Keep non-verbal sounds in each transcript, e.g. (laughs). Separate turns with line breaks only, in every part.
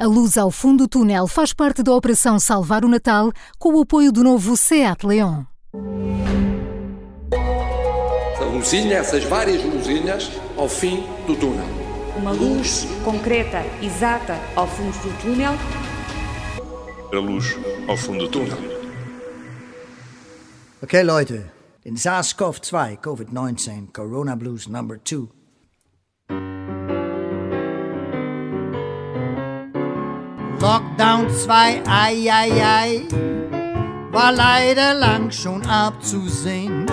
A luz ao fundo do túnel faz parte da Operação Salvar o Natal com o apoio do novo SEAT Leon.
A luzinha, essas várias luzinhas ao fim do túnel.
Uma luz concreta, exata ao fundo do túnel.
A luz ao fundo do túnel.
Okay, Leute, den SARS-CoV-2 COVID-19 Corona Blues Number 2 Lockdown 2, ei, ei, ei, war leider lang schon abzusehen.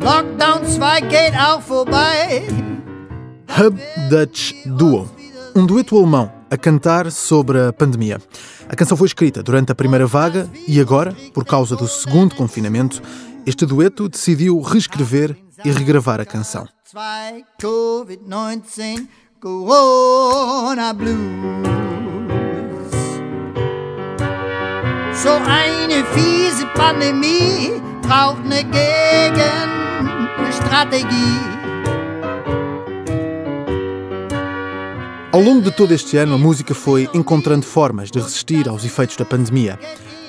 Lockdown 2 geht auch vorbei.
Hub Dutch Duo, um dueto alemão a cantar sobre a pandemia. A canção foi escrita durante a primeira vaga e agora, por causa do segundo confinamento, este dueto decidiu reescrever e regravar a canção.
COVID-19 Corona Blues. So eine fiese Pandemie braucht eine Gegenstrategie.
Ao longo de todo este ano, a música foi encontrando formas de resistir aos efeitos da pandemia.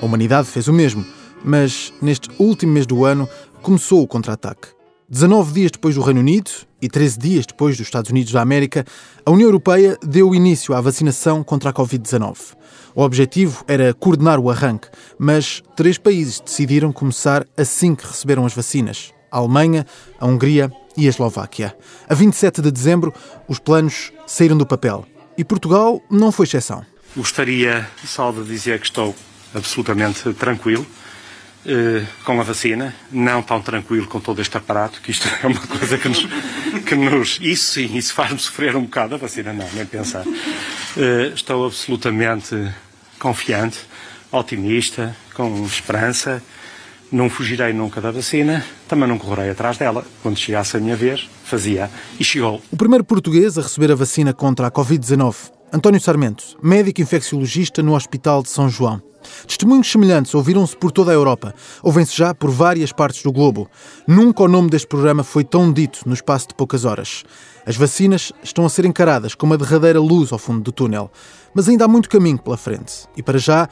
A humanidade fez o mesmo, mas neste último mês do ano começou o contra-ataque. 19 dias depois do Reino Unido e 13 dias depois dos Estados Unidos da América, a União Europeia deu início à vacinação contra a Covid-19. O objetivo era coordenar o arranque, mas três países decidiram começar assim que receberam as vacinas: a Alemanha, a Hungria e a Eslováquia. A 27 de dezembro, os planos saíram do papel e Portugal não foi exceção.
Gostaria só de dizer que estou absolutamente tranquilo eh, com a vacina, não tão tranquilo com todo este aparato, que isto (laughs) é uma coisa que nos. Que nos isso sim, isso faz-me sofrer um bocado. A vacina não, nem pensar. Eh, estou absolutamente confiante, otimista, com esperança. Não fugirei nunca da vacina, também não correrei atrás dela. Quando chegasse a minha vez, fazia. E chegou.
O primeiro português a receber a vacina contra a Covid-19, António Sarmento, médico infecciologista no Hospital de São João. Testemunhos semelhantes ouviram-se por toda a Europa, ouvem-se já por várias partes do globo. Nunca o nome deste programa foi tão dito no espaço de poucas horas. As vacinas estão a ser encaradas como a derradeira luz ao fundo do túnel, mas ainda há muito caminho pela frente e para já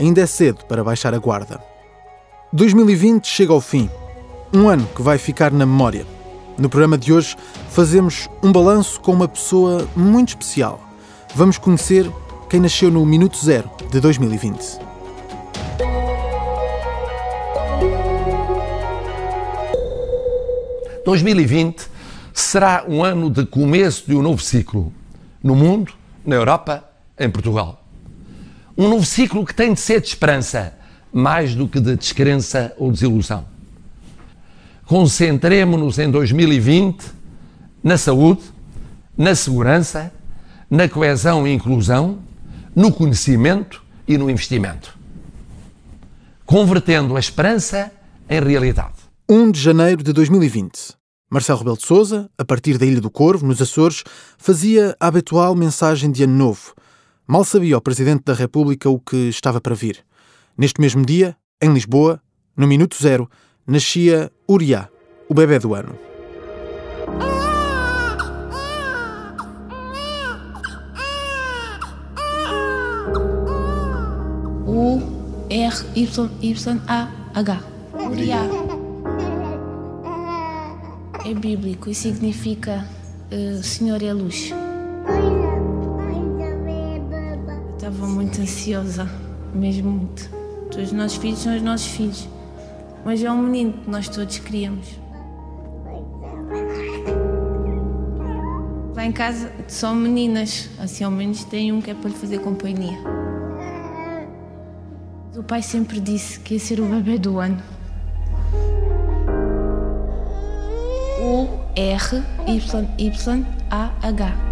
ainda é cedo para baixar a guarda. 2020 chega ao fim, um ano que vai ficar na memória. No programa de hoje fazemos um balanço com uma pessoa muito especial. Vamos conhecer quem nasceu no minuto zero de 2020.
2020 será um ano de começo de um novo ciclo no mundo, na Europa, em Portugal. Um novo ciclo que tem de ser de esperança, mais do que de descrença ou desilusão. Concentremos-nos em 2020 na saúde, na segurança, na coesão e inclusão, no conhecimento e no investimento. Convertendo a esperança em realidade.
1 de janeiro de 2020. Marcelo Rebelo de Sousa, a partir da Ilha do Corvo, nos Açores, fazia a habitual mensagem de Ano Novo. Mal sabia o Presidente da República o que estava para vir. Neste mesmo dia, em Lisboa, no minuto zero, nascia Uriá, o bebê do ano.
U-R-Y-Y-A-H. Uriá é bíblico e significa uh, Senhor é luz. Estava muito ansiosa, mesmo muito. Os nossos filhos são os nossos filhos, mas é um menino que nós todos queríamos. Lá em casa são meninas, assim ao menos tem um que é para lhe fazer companhia. O pai sempre disse que ia ser o bebê do ano. U-R-Y-Y-A-H,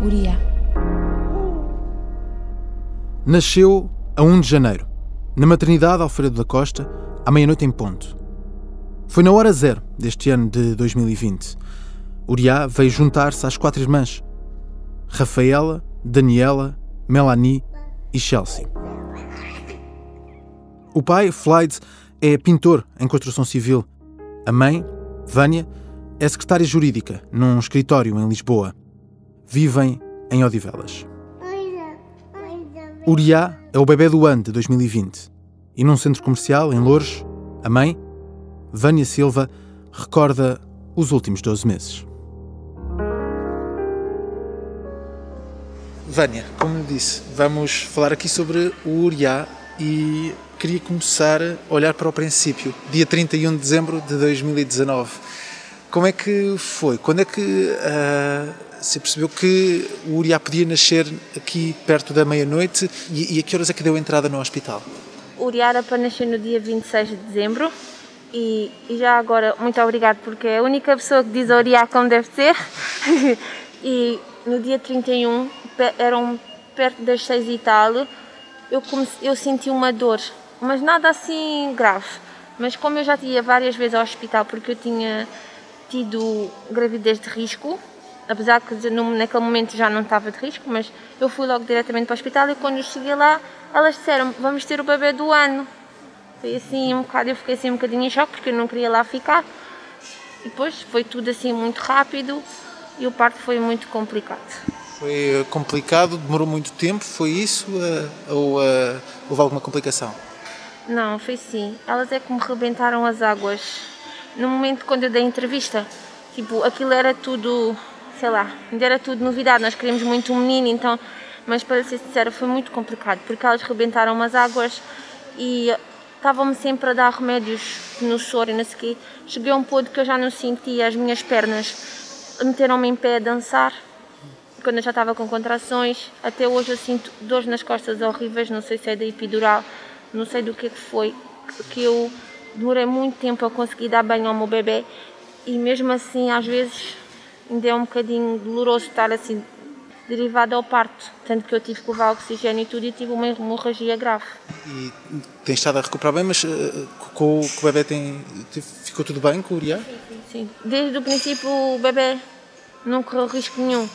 Uriá.
Nasceu a 1 de janeiro, na maternidade Alfredo da Costa, à meia-noite em ponto. Foi na hora zero deste ano de 2020. Uriá veio juntar-se às quatro irmãs: Rafaela, Daniela, Melanie e Chelsea. O pai, Floyd, é pintor em construção civil. A mãe, Vânia, é secretária jurídica num escritório em Lisboa. Vivem em Odivelas. Uriá é o bebê do ano de 2020 e num centro comercial em Lourdes, a mãe, Vânia Silva, recorda os últimos 12 meses. Vânia, como disse, vamos falar aqui sobre o Uriá e queria começar a olhar para o princípio, dia 31 de dezembro de 2019. Como é que foi? Quando é que uh, se percebeu que o Uriá podia nascer aqui perto da meia-noite e, e a que horas é que deu entrada no hospital?
O Uriá era para nascer no dia 26 de dezembro e, e já agora, muito obrigado porque é a única pessoa que diz a Uriá como deve ser. (laughs) e no dia 31 eram perto das seis e tal, eu, comecei, eu senti uma dor, mas nada assim grave. Mas como eu já ia várias vezes ao hospital porque eu tinha tido gravidez de risco, apesar que naquele momento já não estava de risco, mas eu fui logo diretamente para o hospital e quando cheguei lá, elas disseram vamos ter o bebê do ano. Foi assim um bocado, eu fiquei assim um bocadinho em choque porque eu não queria lá ficar. E depois foi tudo assim muito rápido e o parto foi muito complicado.
Foi complicado, demorou muito tempo, foi isso? Eh, ou uh, houve alguma complicação?
Não, foi sim. Elas é que me rebentaram as águas. No momento quando eu dei a entrevista, tipo, aquilo era tudo, sei lá, ainda era tudo novidade. Nós queríamos muito um menino, então, mas para ser sincera, foi muito complicado, porque elas rebentaram as águas e estavam-me sempre a dar remédios no soro e não sei quê. Cheguei a um ponto que eu já não sentia as minhas pernas, meteram-me em pé a dançar quando eu já estava com contrações. Até hoje eu sinto dores nas costas horríveis, não sei se é da epidural, não sei do que é que foi, que eu demorei muito tempo a conseguir dar banho ao meu bebê e mesmo assim às vezes ainda é um bocadinho doloroso estar assim derivado ao parto, tanto que eu tive que levar oxigênio e tudo e tive uma hemorragia grave.
E tem estado a recuperar bem, mas uh, com, com, o bebê tem, ficou tudo bem com o Uriá?
Sim, sim, sim. Desde o princípio o bebê não correu risco nenhum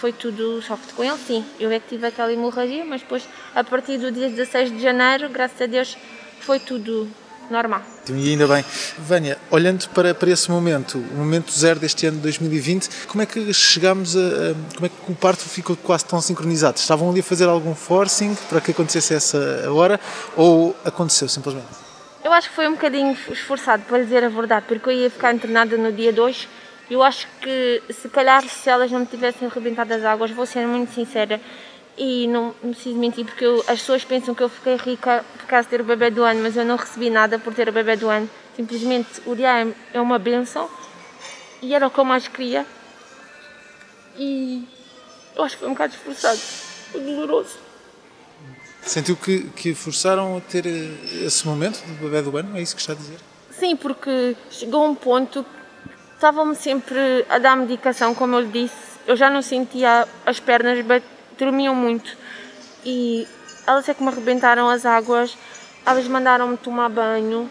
foi tudo soft com ele, sim. Eu é que tive aquela hemorragia, mas depois, a partir do dia 16 de janeiro, graças a Deus, foi tudo normal.
E ainda bem. Vânia, olhando para, para esse momento, o momento zero deste ano de 2020, como é que chegámos a, a, como é que o parto ficou quase tão sincronizado? Estavam ali a fazer algum forcing para que acontecesse essa hora ou aconteceu simplesmente?
Eu acho que foi um bocadinho esforçado, para dizer a verdade, porque eu ia ficar internada no dia 2 eu acho que se calhar se elas não me tivessem arrebentado as águas, vou ser muito sincera e não, não preciso mentir porque eu, as pessoas pensam que eu fiquei rica por causa de ter o bebê do ano, mas eu não recebi nada por ter o bebê do ano. Simplesmente o dia é uma benção e era o que eu mais queria. E eu acho que foi um bocado esforçado, foi doloroso.
Sentiu que, que forçaram a ter esse momento do bebê do ano? É isso que está a dizer?
Sim, porque chegou um ponto Estavam-me sempre a dar medicação, como eu lhe disse. Eu já não sentia as pernas, dormiam muito. E elas é que me arrebentaram as águas, elas mandaram-me tomar banho.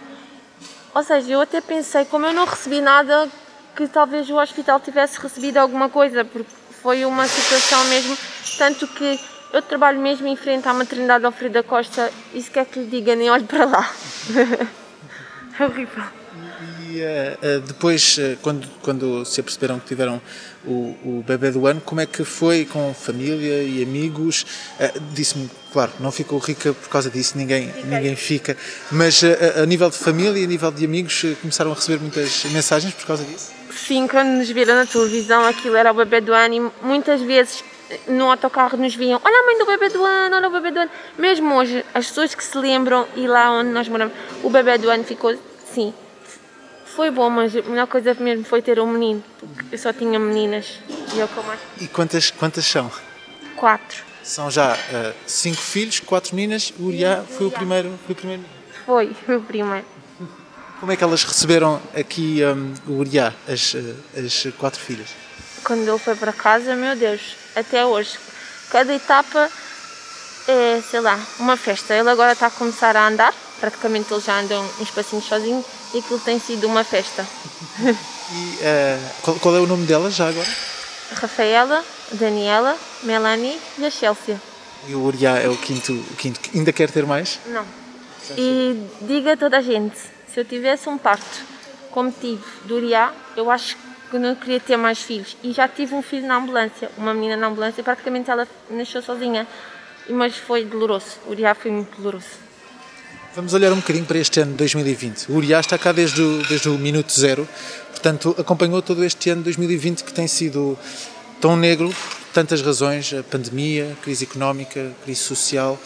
Ou seja, eu até pensei, como eu não recebi nada, que talvez o hospital tivesse recebido alguma coisa, porque foi uma situação mesmo. Tanto que eu trabalho mesmo em frente à maternidade Alfreda Costa, e se quer que lhe diga, nem olho para lá. (laughs) é horrível.
E uh, depois, uh, quando, quando se aperceberam que tiveram o, o bebê do ano, como é que foi com família e amigos? Disse-me, claro, não ficou rica por causa disso, ninguém, ninguém fica, mas a nível de família e a nível de amigos, começaram a receber muitas mensagens por causa disso?
Sim, quando nos viram na televisão, aquilo era o bebê do ano e muitas vezes no autocarro nos viam, olha a mãe do bebê do ano, olha o bebê do ano. Mesmo hoje, as pessoas que se lembram e lá onde nós moramos, o bebê do ano ficou, sim, foi bom, mas a melhor coisa mesmo foi ter um menino, porque eu só tinha meninas e eu com mais.
E quantas, quantas são?
Quatro.
São já uh, cinco filhos, quatro meninas. O Uriá foi o primeiro, foi o primeiro.
Foi, foi o primeiro.
Como é que elas receberam aqui um, o Uriá, as, eh, as quatro filhas?
Quando ele foi para casa, meu Deus, até hoje, cada etapa é, sei lá, uma festa. Ele agora está a começar a andar, praticamente ele já anda uns passinhos sozinho e aquilo tem sido uma festa.
e uh, qual, qual, é o nome delas já agora?
Rafaela, Daniela, Melanie e a Chelsea.
E o Uriá é o quinto, o quinto. Ainda quer ter mais?
Não. E diga a toda a gente, se eu tivesse um parto como tive do Uriá, eu acho que não queria ter mais filhos. E já tive um filho na ambulância, uma menina na ambulância, praticamente ela nasceu sozinha. Mas foi doloroso, o Uriá foi muito doloroso.
Vamos olhar um bocadinho para este ano de 2020. O Uriá está cá desde o, desde o minuto zero, portanto, acompanhou todo este ano de 2020 que tem sido tão negro por tantas razões a pandemia, a crise económica, a crise social.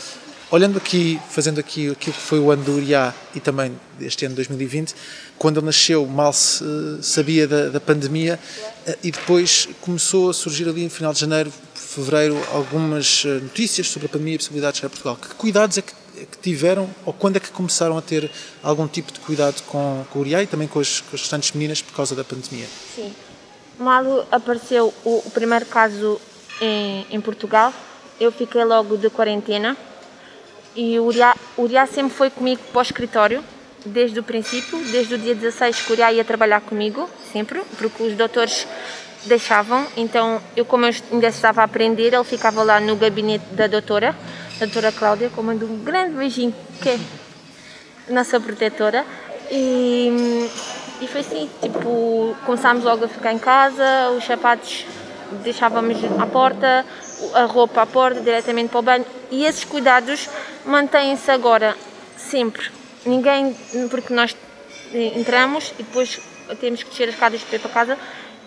Olhando aqui, fazendo aqui aquilo que foi o ano do Uriá e também este ano de 2020, quando ele nasceu mal se sabia da, da pandemia eh, e depois começou a surgir ali no final de janeiro, fevereiro, algumas eh, notícias sobre a pandemia e a possibilidade de chegar a Portugal. Que cuidados é que, que, tiveram ou quando é que começaram a ter algum tipo de cuidado com, com o Uriá e também com as, com as restantes meninas por causa da pandemia?
Sim. Mal apareceu o, o primeiro caso em, em, Portugal, eu fiquei logo de quarentena e o o Uriá sempre foi comigo para o escritório desde o princípio, desde o dia 16 que o Uriá ia trabalhar comigo, sempre, porque os doutores deixavam, então eu como eu ainda estava a aprender, ele ficava lá no gabinete da doutora, a doutora Cláudia, comando um grande beijinho, que é nossa protetora, e, e foi assim, tipo, começámos logo a ficar em casa, os sapatos deixávamos à porta, a roupa à porta, diretamente para o banho, e esses cuidados mantêm-se agora, sempre, ninguém, porque nós entramos e depois temos que descer as escadas para ir para casa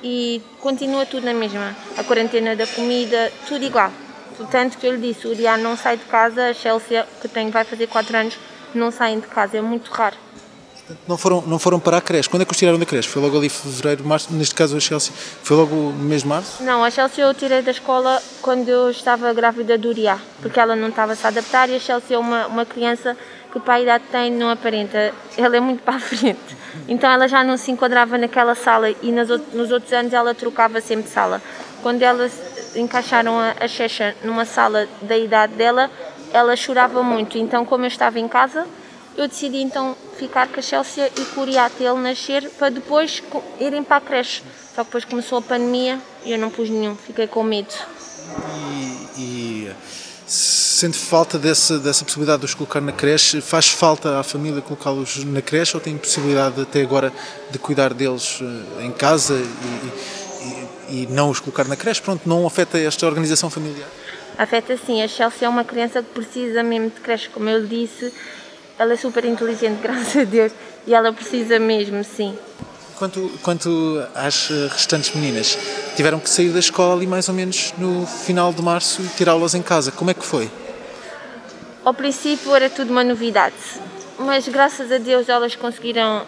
e continua tudo na mesma. A quarentena da comida, tudo igual. Portanto, que eu lhe disse, o Uriah não sai de casa, a Chelsea, que tem, vai fazer 4 anos, não saem de casa, é muito raro.
Não foram, não foram para a creche. Quando é que os tiraram da creche? Foi logo ali fevereiro, março, neste caso a Chelsea. Foi logo no mês de março?
Não, a Chelsea eu tirei da escola quando eu estava grávida do Uriah, porque ela não estava a se adaptar e a Chelsea é uma, uma criança que para a idade tem não aparenta, ela é muito para a frente. Então ela já não se enquadrava naquela sala e nas, nos outros anos ela trocava sempre sala. Quando elas encaixaram a, Checha numa sala da idade dela, ela chorava muito. Então, como eu estava em casa, eu decidi então ficar com a Chelsea e curiar até ele nascer para depois irem para a creche. Só que depois começou a pandemia e eu não pus nenhum, fiquei com medo.
E, e sente falta dessa, dessa possibilidade de os colocar na creche? Faz falta à família colocá-los na creche ou tem possibilidade até agora de cuidar deles eh, em casa e, e, e não os colocar na creche? Pronto, não afeta esta organização familiar?
Afeta sim. A Chelsea é uma criança que precisa mesmo de creche, como eu disse. Ela é super inteligente, (laughs) graças a Deus, e ela precisa mesmo, sim.
Quanto, quanto às eh, restantes meninas, tiveram que sair da escola ali mais ou menos no final de março e tirá-las em casa. Como é que foi?
Ao princípio era tudo uma novidade, mas graças a Deus elas conseguiram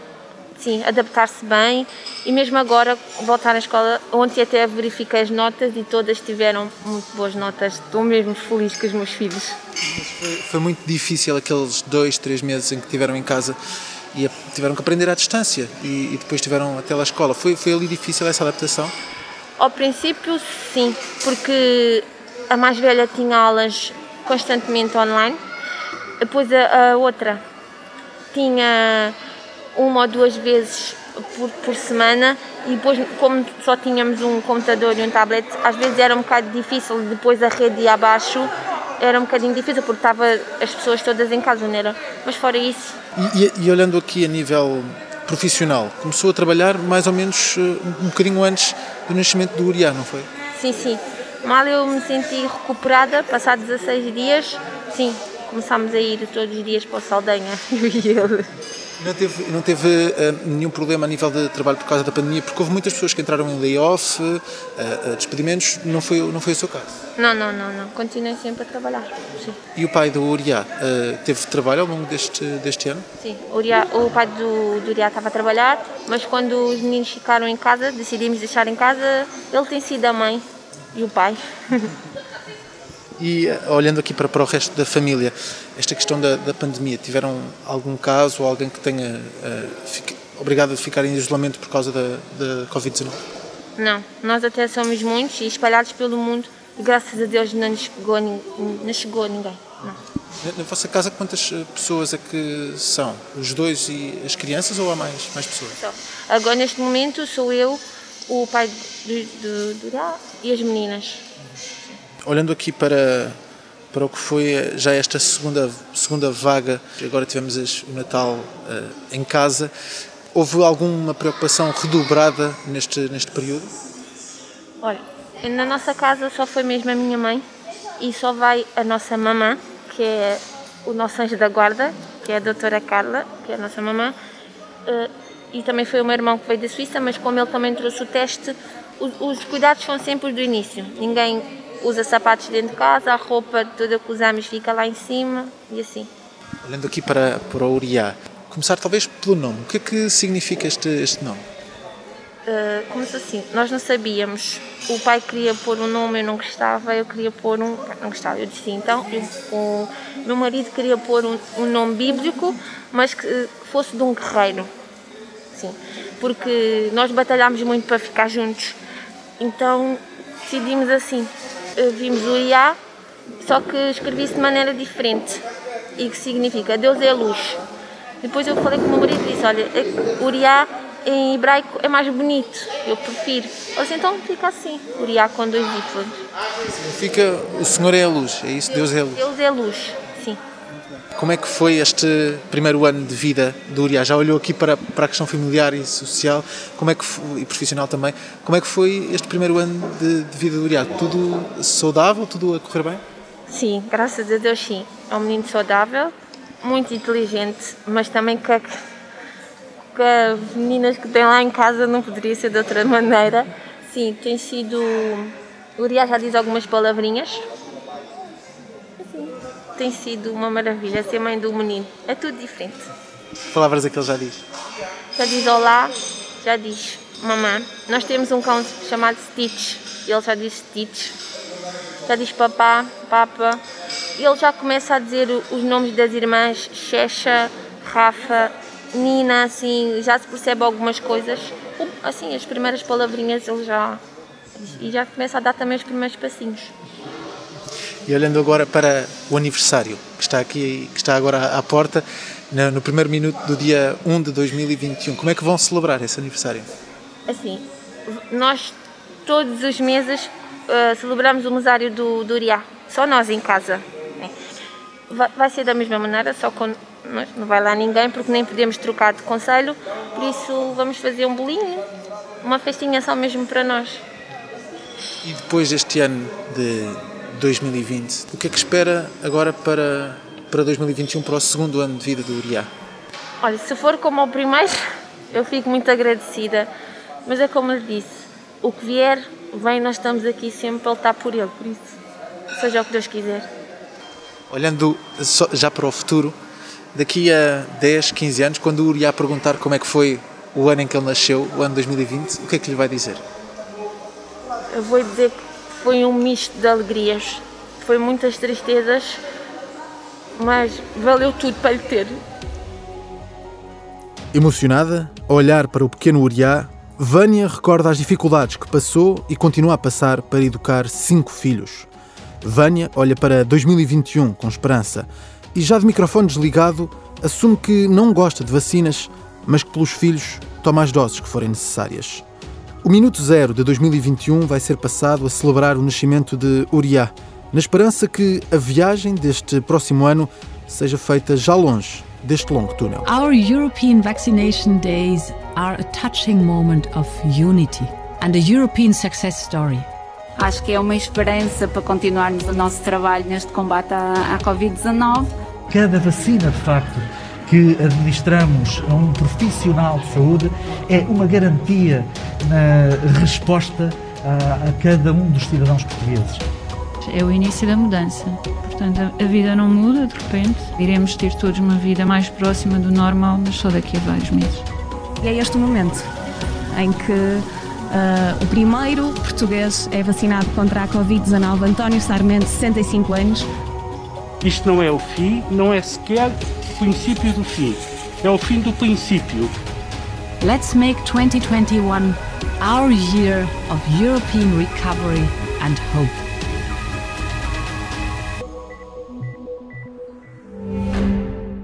sim, adaptar-se bem e mesmo agora voltar à escola, ontem até verifiquei as notas e todas tiveram muito boas notas, estou mesmo feliz com os meus filhos.
Foi, foi, muito difícil aqueles dois, três meses em que tiveram em casa e tiveram que aprender à distância e, e depois tiveram até lá a escola. Foi, foi ali difícil essa adaptação?
Ao princípio, sim, porque a mais velha tinha aulas constantemente online, depois a, a outra tinha uma ou duas vezes por, por, semana e depois como só tínhamos um computador e um tablet às vezes era um bocado difícil depois a rede ia abaixo era um bocadinho difícil porque estava as pessoas todas em casa, não era? Mas fora isso.
E, e, e, olhando aqui a nível profissional, começou a trabalhar mais ou menos um, eh, um bocadinho antes do nascimento do Uriá, não foi?
Sim, sim. Mal eu me senti recuperada, passados 16 dias, sim, começámos a ir todos os dias para o Saldanha, (laughs) eu e ele.
Não teve, não teve uh, nenhum problema a nível de trabalho por causa da pandemia, porque houve muitas pessoas que entraram em layoff, uh, uh, despedimentos, não foi, não foi o seu caso?
Não, não, não, não. continuei sempre a trabalhar. Sim.
E o pai do Uriá teve trabalho ao longo deste, deste ano?
Sim, o, Uriá, o pai do, do Uriá estava a trabalhar, mas quando os meninos ficaram em casa, decidimos deixar em casa, ele tem sido a mãe e o pai. (laughs)
E olhando aqui para, para o resto da família, esta questão da, da pandemia, tiveram algum caso ou alguém que tenha uh, fica, obrigado a ficar em isolamento por causa da, da Covid-19?
Não, nós até somos muitos e espalhados pelo mundo e graças a Deus não nos chegou, não chegou ninguém. Não.
Na, vossa casa quantas eh, pessoas é que são? Os dois e as crianças ou há mais, mais pessoas?
Só. Agora neste momento sou eu, o pai do, do, do e as meninas
olhando aqui para, para o que foi já esta segunda, segunda vaga, agora tivemos o Natal uh, em casa, houve alguma preocupação redobrada neste, neste período?
Olha, na nossa casa só foi mesmo a minha mãe e só vai a nossa mamã, que é o nosso anjo da guarda, que é a doutora Carla, que é a nossa mamã, uh, e também foi o meu irmão que veio da Suíça, mas como ele também trouxe o teste, os cuidados são sempre os do início. Ninguém usa sapatos dentro de casa, a roupa toda que usamos fica lá em cima e assim.
Olhando aqui para, para o Uriá, começar talvez pelo nome. O que é que significa este, este nome?
Uh, começou assim, nós não sabíamos. O pai queria pôr um nome, eu não gostava, eu queria pôr um. Não gostava, eu disse então. o meu marido queria pôr um, um nome bíblico, mas que, que fosse de um guerreiro. Sim, porque nós batalhámos muito para ficar juntos. Então decidimos assim. Uh, vimos o Iá, só que escrevi-se de maneira diferente. E que significa Deus é luz. Depois eu falei com o meu marido e disse: Olha, é, Uriá em hebraico é mais bonito, eu prefiro. Ou assim, então fica assim, Uriá com dois Y.
Significa o Senhor é a luz, é isso? Deus é a luz.
Deus é a luz.
Como é que foi este primeiro ano de vida do Uriá? Já olhou aqui para, para a questão familiar e social como é que foi, e profissional também. Como é que foi este primeiro ano de, de vida do Uriá? Tudo saudável? Tudo a correr bem?
Sim, graças a Deus sim. É um menino saudável, muito inteligente, mas também que que as meninas que tem lá em casa não poderia ser de outra maneira. Sim, tem sido. O Uriah já diz algumas palavrinhas. Tem sido uma maravilha ser mãe do menino. É tudo diferente.
Que palavras é que ele já diz?
Já diz olá, já diz mamã. Nós temos um cão chamado Stitch. Ele já diz Stitch. Já diz papá, papa. Ele já começa a dizer os nomes das irmãs Checha, Rafa, Nina, assim, já se percebe algumas coisas. Assim, as primeiras palavrinhas ele já. E já começa a dar também os primeiros passinhos.
E olhando agora para o aniversário, que está aqui, que está agora à porta, no primeiro minuto do dia 1 de 2021, como é que vão celebrar esse aniversário?
Assim, nós todos os meses uh, celebramos o mesário do, do Uriá, só nós em casa. Né? Vai, vai ser da mesma maneira, só com não vai lá ninguém porque nem podemos trocar de conselho, por isso vamos fazer um bolinho, uma festinha só mesmo para nós.
E depois deste ano de 2020, o que é que espera agora para, para 2021, para o segundo ano de vida do Uriá?
Olha, se for como o primeiro, eu fico muito agradecida, mas é como lhe disse, o que vier, vem, nós estamos aqui sempre para lutar por ele, por isso, seja o que Deus quiser.
Olhando já para o futuro, daqui a 10, 15 anos, quando o Uriá perguntar como é que foi o ano em que ele nasceu, o ano 2020, o que é que lhe vai dizer?
Eu vou dizer que foi um misto de alegrias, foi muitas tristezas, mas valeu tudo para lhe ter.
Emocionada, a olhar para o pequeno Uriá, Vânia recorda as dificuldades que passou e continua a passar para educar cinco filhos. Vânia olha para 2021 com esperança e já de microfone desligado, assume que não gosta de vacinas, mas que pelos filhos toma as doses que forem necessárias. O minuto zero de 2021 vai ser passado a celebrar o nascimento de Uriah, na esperança que a viagem deste próximo ano seja feita já longe deste longo túnel.
Our European vaccination days are a touching moment of unity and a European success story.
Acho que é uma esperança para continuarmos o nosso trabalho neste combate à, à Covid-19
cada vacina, de facto, que administramos a um profissional de saúde é uma garantia na resposta a, a cada um dos cidadãos portugueses.
É o início da mudança. Portanto, a vida não muda de repente. Iremos ter todos uma vida mais próxima do normal, mas só daqui a vários meses.
E é este o momento em que uh, o primeiro português é vacinado contra a Covid-19, António Sarmento, 65 anos,
isto não é o fim, não é sequer princípio do fim. É o fim do princípio.
Let's make 2021 our year of European recovery and hope.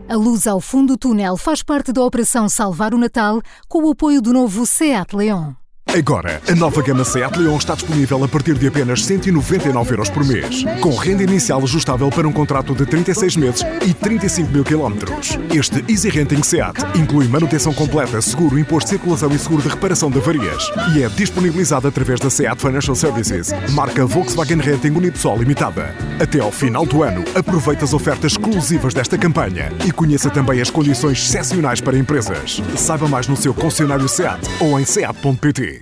A luz ao fundo do túnel faz parte da operação Salvar o Natal com o apoio do novo SEAT Leon.
Agora, a nova gama Seat Leon está disponível a partir de apenas 199 euros por mês, com renda inicial ajustável para um contrato de 36 meses e 35 mil quilómetros. Este Easy Renting Seat inclui manutenção completa, seguro, imposto de circulação e seguro de reparação de avarias e é disponibilizado através da Seat Financial Services, marca Volkswagen Renting Unipsol Limitada. Até ao final do ano, aproveite as ofertas exclusivas desta campanha e conheça também as condições excepcionais para empresas. Saiba mais no seu concessionário Seat ou em seat.pt.